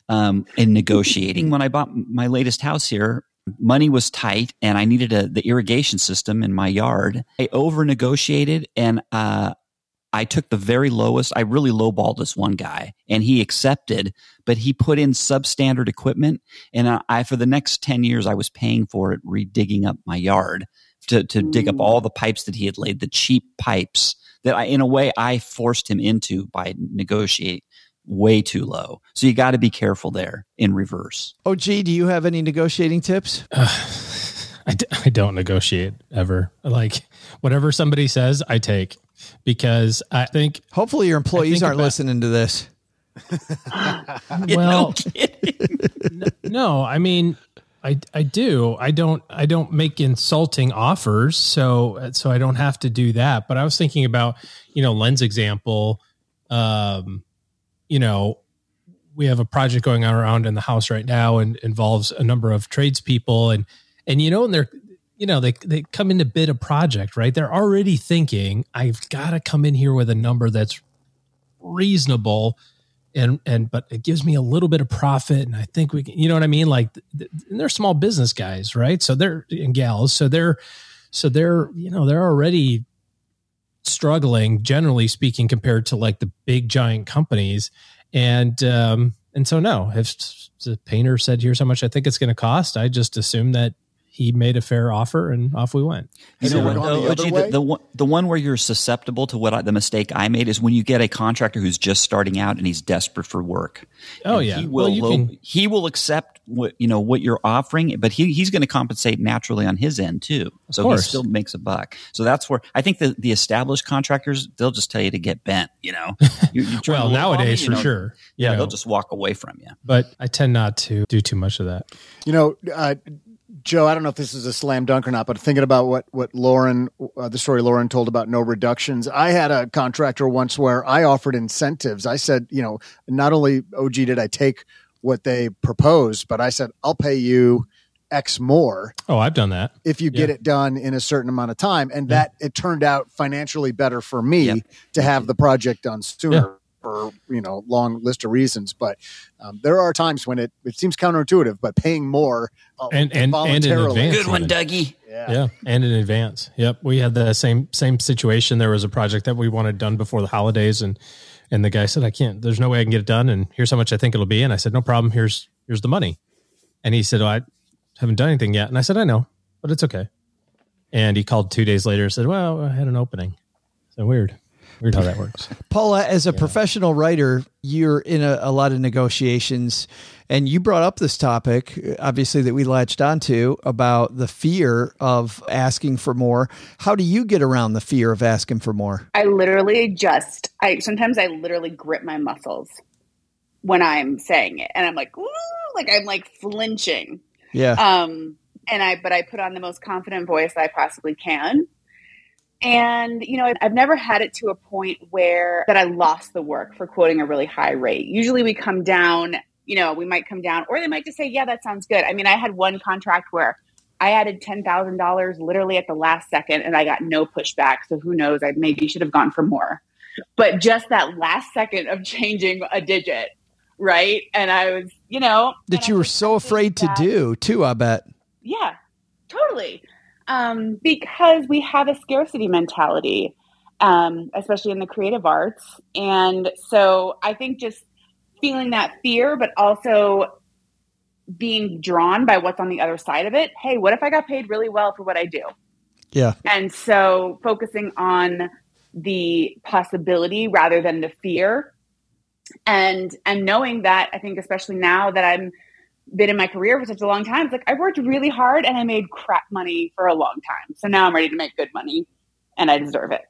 um, in negotiating. when I bought my latest house here, money was tight and I needed a, the irrigation system in my yard. I over negotiated and uh, I took the very lowest. I really lowballed this one guy and he accepted, but he put in substandard equipment. And I, I for the next 10 years, I was paying for it, redigging up my yard to, to dig up all the pipes that he had laid, the cheap pipes that I, in a way, I forced him into by negotiate way too low. So you got to be careful there in reverse. Oh, gee, do you have any negotiating tips? I, d- I don't negotiate ever. Like whatever somebody says, I take because I think Hopefully, your employees aren't about- listening to this. well, no, I mean, I I do. I don't I don't make insulting offers, so so I don't have to do that. But I was thinking about you know Len's example. Um, you know, we have a project going on around in the house right now, and involves a number of tradespeople, and and you know, and they're you know they they come in to bid a project, right? They're already thinking I've got to come in here with a number that's reasonable and and but it gives me a little bit of profit and i think we can you know what i mean like they're small business guys right so they're and gals so they're so they're you know they're already struggling generally speaking compared to like the big giant companies. And um and so no if the painter said here's how much i think it's going to cost i just assume that he made a fair offer and off we went You Has know it what? though, the other OG, way? the, the, one, the one where you're susceptible to what I, the mistake I made is when you get a contractor who's just starting out and he's desperate for work. oh And yeah he will well you low, can he will accept what you know what you're offering, but he, he's going to compensate naturally on his end too. So he still makes a buck. So that's where I think the the established contractors they'll just tell you to get bent. You know, you, you well nowadays me, for know, sure you Yeah, know, they'll just walk away from you. but i tend not to do too much of that You know, uh, Joe, I don't know if this is a slam dunk or not, but thinking about what what Lauryn, uh, the story Lauryn told about no reductions, I had a contractor once where I offered incentives. I said, you know, not only OG did I take what they proposed, but I said I'll pay you X more oh i've done that if you get it done in a certain amount of time, and that it turned out financially better for me Yep. to have the project done sooner. Yeah. For you know, long list of reasons, but um, there are times when it, it seems counterintuitive, but paying more uh, And- and- and in voluntarily, advance. Good one, even. Dougie. yeah. Yeah, and in advance. Yep, we had the same same situation. There was a project that we wanted done before the holidays, and and the guy said, "I can't. There's no way I can get it done." And here's how much I think it'll be. And I said, "No problem. Here's here's the money." And he said, oh, "I haven't done anything yet." And I said, "I know, but it's okay." And he called two days later and said, "Well, I had an opening." So weird, weird how that works. Paula, as a professional writer, you're in a, a lot of negotiations, and you brought up this topic, obviously, that we latched onto about the fear of asking for more. How do you get around the fear of asking for more? I literally just I sometimes I literally grip my muscles when I'm saying it and I'm like, Ooh, like I'm like flinching. Yeah. Um and I but I put on the most confident voice I possibly can. And you know, I've- never had it to a point where that I lost the work for quoting a really high rate. Usually we come down, you know, we might come down or they might just say, "Yeah, that sounds good." I mean, I had one contract where I added $10,000 literally at the last second and I got no pushback. So who knows, I maybe should have gone for more. But just that last second of changing a digit, right? And I was, you know, that you I were so afraid to that- do, too, I bet. yeah, totally. Um, because we have a scarcity mentality, um, especially in the creative arts. And so I think just feeling that fear, but also being drawn by what's on the other side of it. Hey, what if I got paid really well for what I do? Yeah. And so focusing on the possibility rather than the fear. And and knowing that I think especially now that I'm been in my career for such a long time, it's like I worked really hard and I made crap money for a long time. So now I'm ready to make good money and I deserve it.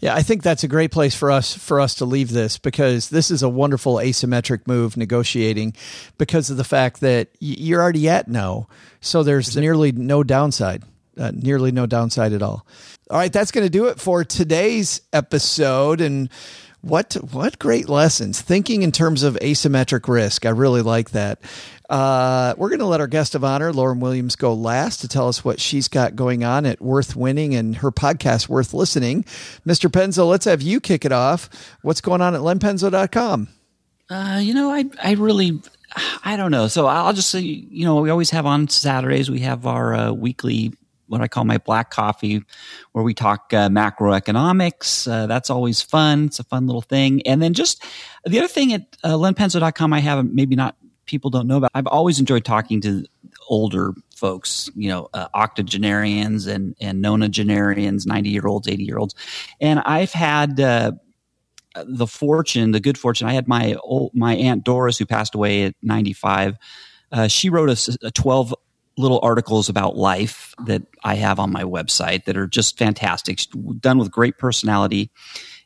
Yeah, I think that's a great place for us for us to leave this because this is a wonderful asymmetric move negotiating because of the fact that you're already at no, so there's nearly no downside, uh, nearly no downside at all. All right, that's going to do it for today's episode and what what great lessons thinking in terms of asymmetric risk. I really like that. Uh, we're going to let our guest of honor, Lauryn Williams, go last to tell us what she's got going on at Worth Winning and her podcast, Worth Listening. Mr. Penzo, let's have you kick it off. What's going on at lenpenzo.com? Uh, you know, I, I really, I don't know. So I'll just say, you know, we always have on Saturdays, we have our uh, weekly what I call my black coffee, where we talk uh, macroeconomics. Uh, that's always fun. It's a fun little thing. And then just the other thing at uh, lenpenzo.com, I have maybe not people don't know about. I've always enjoyed talking to older folks, you know, uh, octogenarians and and nonagenarians, ninety year olds, eighty year olds, and I've had. Uh, the fortune, the good fortune. I had my old, my aunt Doris, who passed away at 95. Uh, she wrote a, a 12 little articles about life that I have on my website that are just fantastic, done with great personality.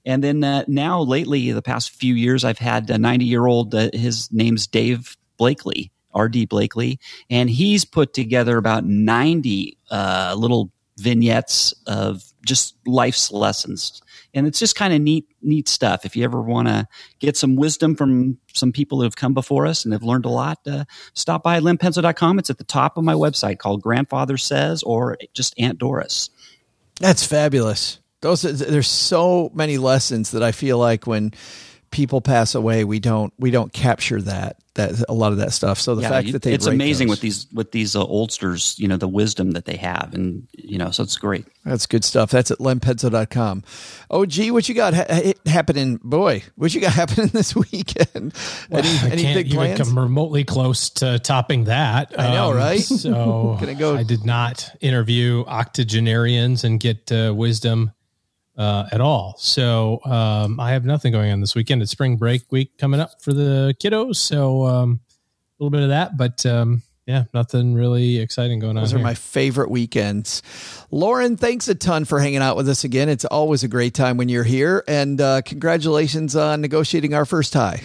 And then uh, now, lately, the past few years, I've had a 90 year old, uh, his name's Dave Blakely, R.D. Blakely, and he's put together about 90 uh, little vignettes of just life's lessons. And it's just kind of neat, neat stuff. If you ever want to get some wisdom from some people who have come before us and have learned a lot, uh, stop by lenpenzo.com. It's at the top of my website called Grandfather Says or just Aunt Doris. That's fabulous. Those there's so many lessons that I feel like when people pass away, we don't we don't capture that that a lot of that stuff. So the yeah, fact that they it's amazing those, with these with these uh, oldsters, you know, the wisdom that they have, and you know, so it's great. That's good stuff. That's at lenpenzo.com. Oh, gee, what you got ha- happening? Boy, what you got happening this weekend? Well, any, any big plans? come remotely close to topping that. I know, um, right? So Can I, go? I did not interview octogenarians and get uh, wisdom uh, at all. So um, I have nothing going on this weekend. It's spring break week coming up for the kiddos. So um, a little bit of that, but um, yeah, nothing really exciting going Those on. Those are my favorite weekends. Lauryn, thanks a ton for hanging out with us again. It's always a great time when you're here. And uh, congratulations on negotiating our first tie.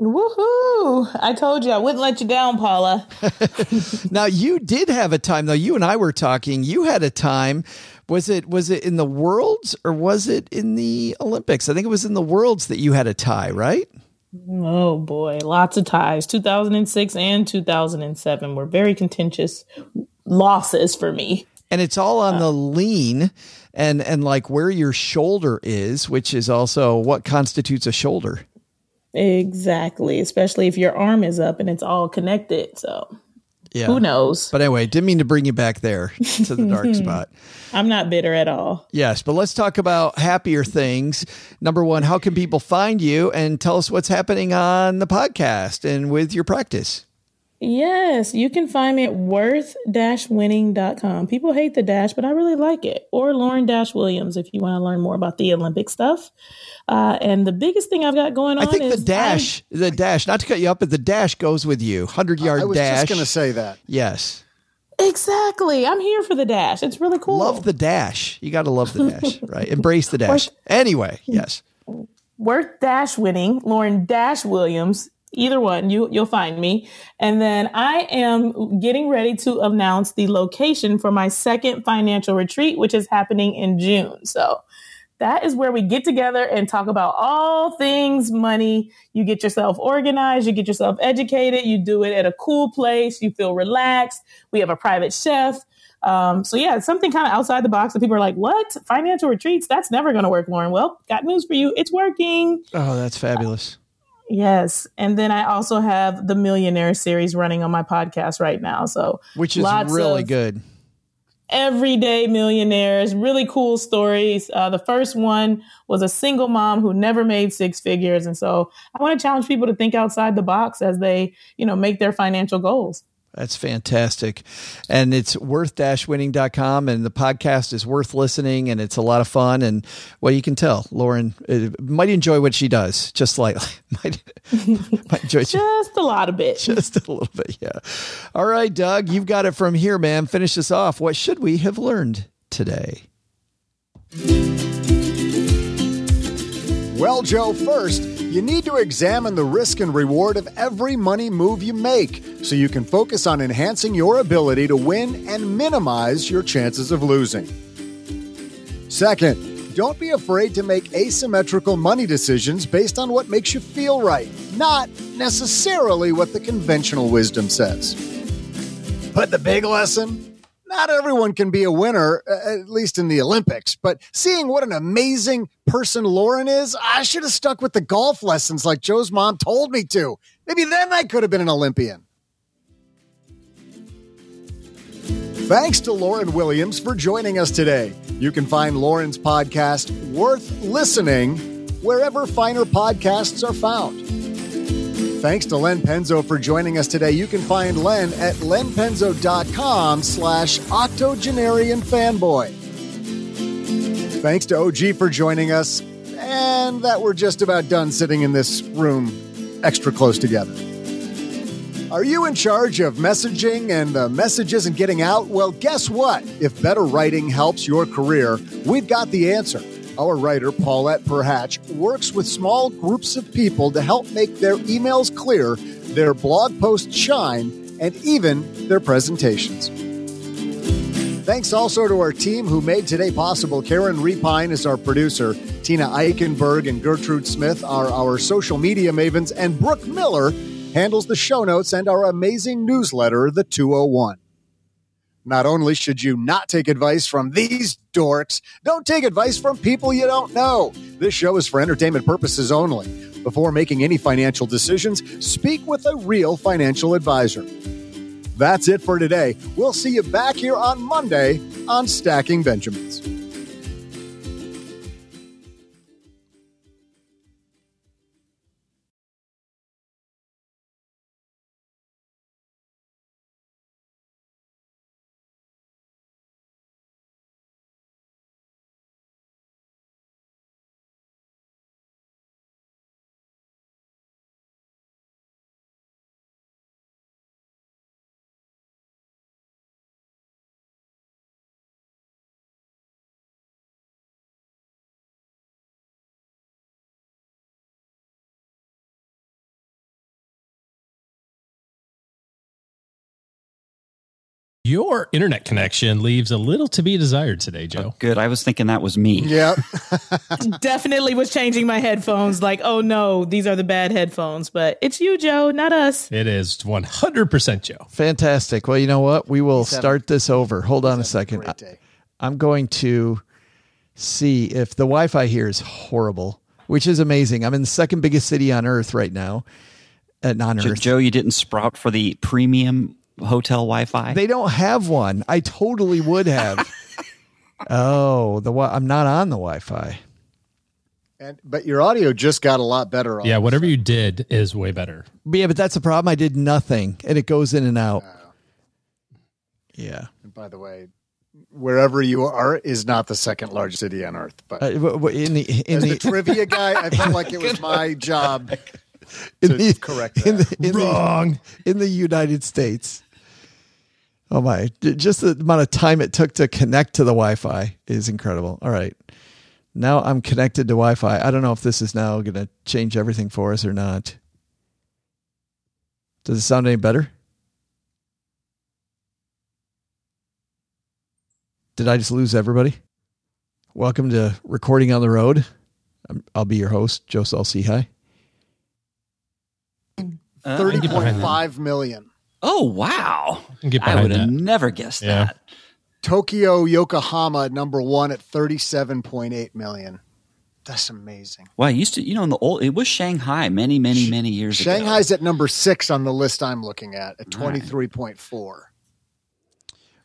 Woohoo! I told you I wouldn't let you down, Paula. now you did have a time though. You and I were talking. You had a time was it was it in the worlds or was it in the Olympics? I think it was in the worlds that you had a tie, right? Oh boy, lots of ties. 2006 and 2007 were very contentious losses for me. And it's all on uh. the lean and and like where your shoulder is, which is also what constitutes a shoulder. Exactly, especially if your arm is up and it's all connected. So yeah. Who knows? But anyway, didn't mean to bring you back there to the dark spot. I'm not bitter at all. Yes, but let's talk about happier things. Number one, how can people find you and tell us what's happening on the podcast and with your practice? Yes, you can find me at worth-winning.com. People hate the dash, but I really like it. Or Lauryn Dash Williams if you want to learn more about the Olympic stuff. Uh, and the biggest thing I've got going on I think the dash, I'm, the dash, not to cut you up, but the dash goes with you. 100 yard dash. I was dash. just going to say that. Yes. Exactly. I'm here for the dash. It's really cool. Love the dash. You got to love the dash, right? Embrace the dash. Anyway, yes. Worth Dash winning, Lauryn Dash Williams either one you you'll find me and then i am getting ready to announce the location for my second financial retreat which is happening in june so that is where we get together and talk about all things money you get yourself organized you get yourself educated you do it at a cool place you feel relaxed we have a private chef um, so yeah, something kind of outside the box that people are like, "What financial retreats? That's never going to work, Lauryn." Well, got news for you. It's working. Oh, that's fabulous. Yes. And then I also have the Millionaire series running on my podcast right now. So, which is really good. Everyday millionaires, really cool stories. Uh, the first one was a single mom who never made six figures. And so I want to challenge people to think outside the box as they, you know, make their financial goals. That's fantastic. And it's worth-winning.com and the podcast is worth listening and it's a lot of fun. And well, you can tell Lauryn uh, might enjoy what she does. Just like might, might enjoy just a lot of bit. Just a little bit. Yeah. All right, Doug, you've got it from here, man. Finish this off. What should we have learned today? Well, Joe, first, you need to examine the risk and reward of every money move you make so you can focus on enhancing your ability to win and minimize your chances of losing. Second, don't be afraid to make asymmetrical money decisions based on what makes you feel right, not necessarily what the conventional wisdom says. But the big lesson not everyone can be a winner, at least in the Olympics. But seeing what an amazing person Lauryn is, I should have stuck with the golf lessons like Joe's mom told me to. Maybe then I could have been an Olympian. Thanks to Lauryn Williams for joining us today. You can find Lauryn's podcast, Worth Listening, wherever finer podcasts are found. Thanks to Len Penzo for joining us today. You can find Len at lenpenzo.com slash octogenarian fanboy. Thanks to OG for joining us, and that we're just about done sitting in this room extra close together. Are you in charge of messaging and the message isn't getting out? Well, guess what? If better writing helps your career, we've got the answer. Our writer, Paulette Perhatch, works with small groups of people to help make their emails clear, their blog posts shine, and even their presentations. Thanks also to our team who made today possible. Karen Repine is our producer. Tina Eichenberg and Gertrude Smith are our social media mavens, and Brooke Miller handles the show notes and our amazing newsletter, The 201. Not only should you not take advice from these dorks, don't take advice from people you don't know. This show is for entertainment purposes only. Before making any financial decisions, speak with a real financial advisor. That's it for today. We'll see you back here on Monday on Stacking Benjamins. Your internet connection leaves a little to be desired today, Joe. Oh, good. I was thinking that was me. Yeah. Definitely was changing my headphones. Like, oh no, these are the bad headphones. But it's you, Joe, not us. It is 100% Joe. Fantastic. Well, you know what? We will start this over. Hold on a second. I'm going to see if the Wi Fi here is horrible, which is amazing. I'm in the second biggest city on earth right now. Uh, At non Earth. Joe, you didn't sprout for the premium hotel Wi-Fi? They don't have one. I totally would have. oh, the I'm not on the Wi-Fi. And but your audio just got a lot better. yeah, whatever you did is way better. Yeah, but that's the problem. I did nothing, and it goes in and out. Yeah. And by the way, wherever you are is not the second largest city on earth. But uh, in the in the, the trivia guy, I felt like it was my job in the, correct that. In the, in wrong the, in the United States. Oh my, just the amount of time it took to connect to the Wi Fi is incredible. All right. Now I'm connected to Wi Fi. I don't know if this is now going to change everything for us or not. Does it sound any better? Did I just lose everybody? Welcome to Recording on the Road. I'll be your host, Joe. Uh, 30.5 million. Oh wow! I would have never guessed yeah. that. Tokyo, Yokohama, number one at thirty-seven point eight million. That's amazing. Well, I used to, you know, in the old, it was Shanghai many, many, many years Shanghai's ago. Shanghai's at number six on the list I'm looking at, at 23.4.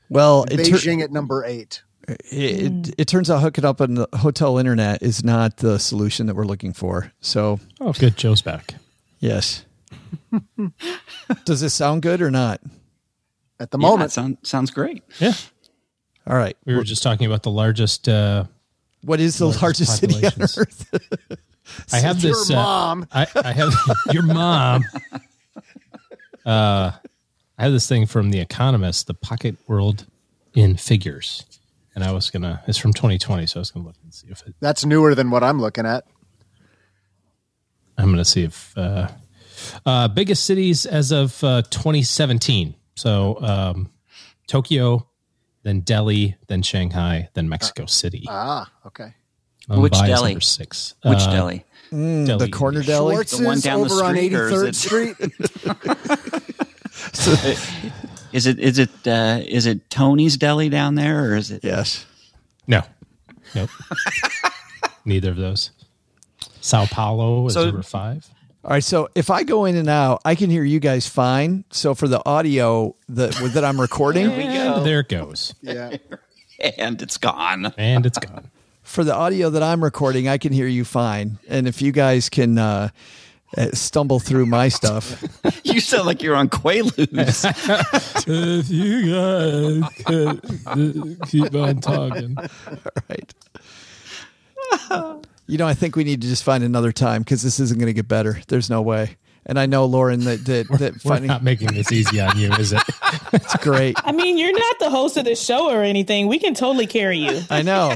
Well, Beijing ter- at number eight. It, it, it, turns out hooking up on the hotel internet is not the solution that we're looking for. So, oh, good. Joe's back. Yes. Does this sound good or not? at the Yeah, moment. sound, sounds great. Yeah. All right. We were just talking about the largest. Uh, What is the largest, Largest city on earth? I have Your this. uh, mom. I, I have your mom. Uh, I have this thing from The Economist, the pocket world in figures, and I was gonna. It's from 2020, so I was gonna look and see if it. That's newer than what I'm looking at. I'm gonna see if uh, uh, biggest cities as of uh, 2017. So um, Tokyo, then Delhi, then Shanghai, then Mexico City. Ah, okay. Which Mumbai is Delhi? number six. Which Uh, Delhi? Mm, the corner Delhi, Schwartz's The one down the over on street, or is 83rd it- Street. Is it is it uh, is it Tony's Deli down there, or is it? Yes. No. Nope. Neither of those. Sao Paulo is So- number five. All right. So if I go in and out, I can hear you guys fine. So for the audio that that I'm recording, And there it goes. yeah. And it's gone. And it's gone. for the audio that I'm recording, I can hear you fine. And if you guys can uh, uh, stumble through my stuff, You sound like you're on Quaaludes. if you guys could keep on talking. right? You know, I think we need to just find another time because this isn't going to get better. There's no way. And I know Lauryn that that, that We're not making this easy on you, is it? it's great. I mean, you're not the host of the show or anything. We can totally carry you. I know.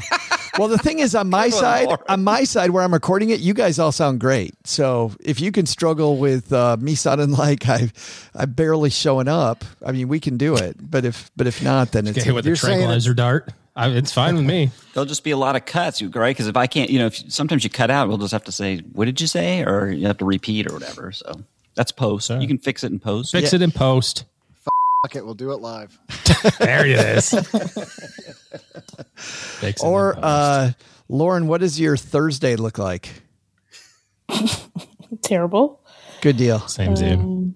Well, the thing is, on my side, on my side where I'm recording it, you guys all sound great. So if you can struggle with uh, me sounding like I, I'm barely showing up, I mean, we can do it. But if, but if not, then it's Okay, with a You're saying tranquilizer dart. I, it's fine with me. There'll just be a lot of cuts, you- right? Because if I can't, you know, if sometimes you cut out, we'll just have to say, "What did you say?" or you have to repeat or whatever. So that's post. Sure. You can fix it in post. Fix it in post. Fuck it, we'll do it live. There it is. Fix it or uh, Lauryn, what does your Thursday look like? Terrible. Good deal. same as you.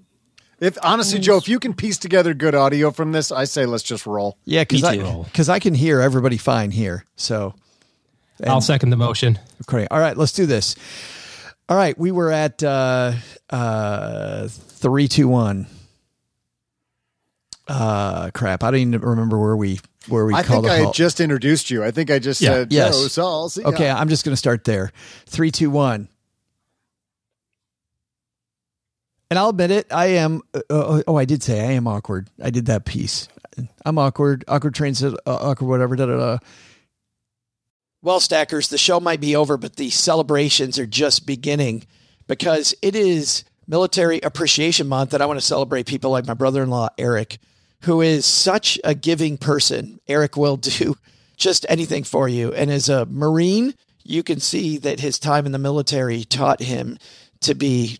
If honestly, Joe, if you can piece together good audio from this, I say let's just roll. Yeah, because I because I can hear everybody fine here. So I'll second the motion. Great. All right, let's do this. All right, we were at uh, uh, three, two, one. Uh, crap. I don't even remember where we where we I called think a I had halt. just introduced you. I think I just Yeah. said, Yes. Joe, so I'll see. Okay. I'm just going to start there. Three, two, one. And I'll admit it, I am. Uh, uh, oh, I did say I am awkward. I did that piece. I'm awkward. Awkward transit. Uh, awkward. Whatever. Da da da. Well, stackers, the show might be over, but the celebrations are just beginning because it is Military Appreciation Month, and I want to celebrate people like my brother-in-law Eric, who is such a giving person. Eric will do just anything for you, and as a Marine, you can see that his time in the military taught him to be